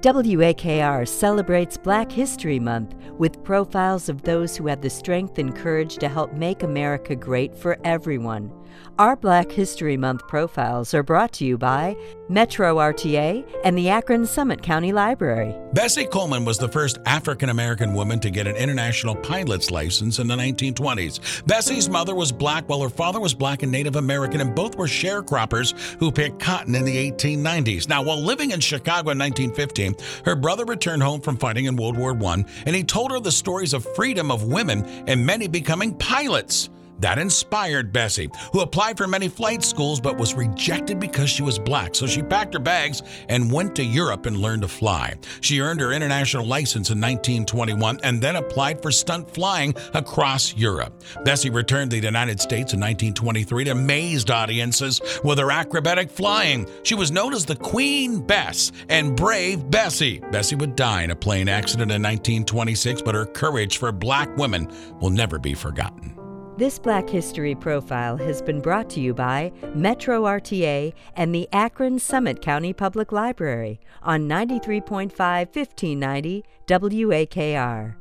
WAKR celebrates Black History Month with profiles of those who had the strength and courage to help make America great for everyone. Our Black History Month profiles are brought to you by Metro RTA and the Akron Summit County Library. Bessie Coleman was the first African American woman to get an international pilot's license in the 1920s. Bessie's mother was black while her father was black and Native American, and both were sharecroppers who picked cotton in the 1890s. Now, while living in Chicago in 1915, her brother returned home from fighting in World War I, and he told her the stories of freedom of women and many becoming pilots. That inspired Bessie, who applied for many flight schools but was rejected because she was black. So she packed her bags and went to Europe and learned to fly. She earned her international license in 1921 and then applied for stunt flying across Europe. Bessie returned to the United States in 1923 to amazed audiences with her acrobatic flying. She was known as the Queen Bess and Brave Bessie. Bessie would die in a plane accident in 1926, but her courage for black women will never be forgotten. This Black History Profile has been brought to you by Metro RTA and the Akron Summit County Public Library on 93.5 1590 WAKR.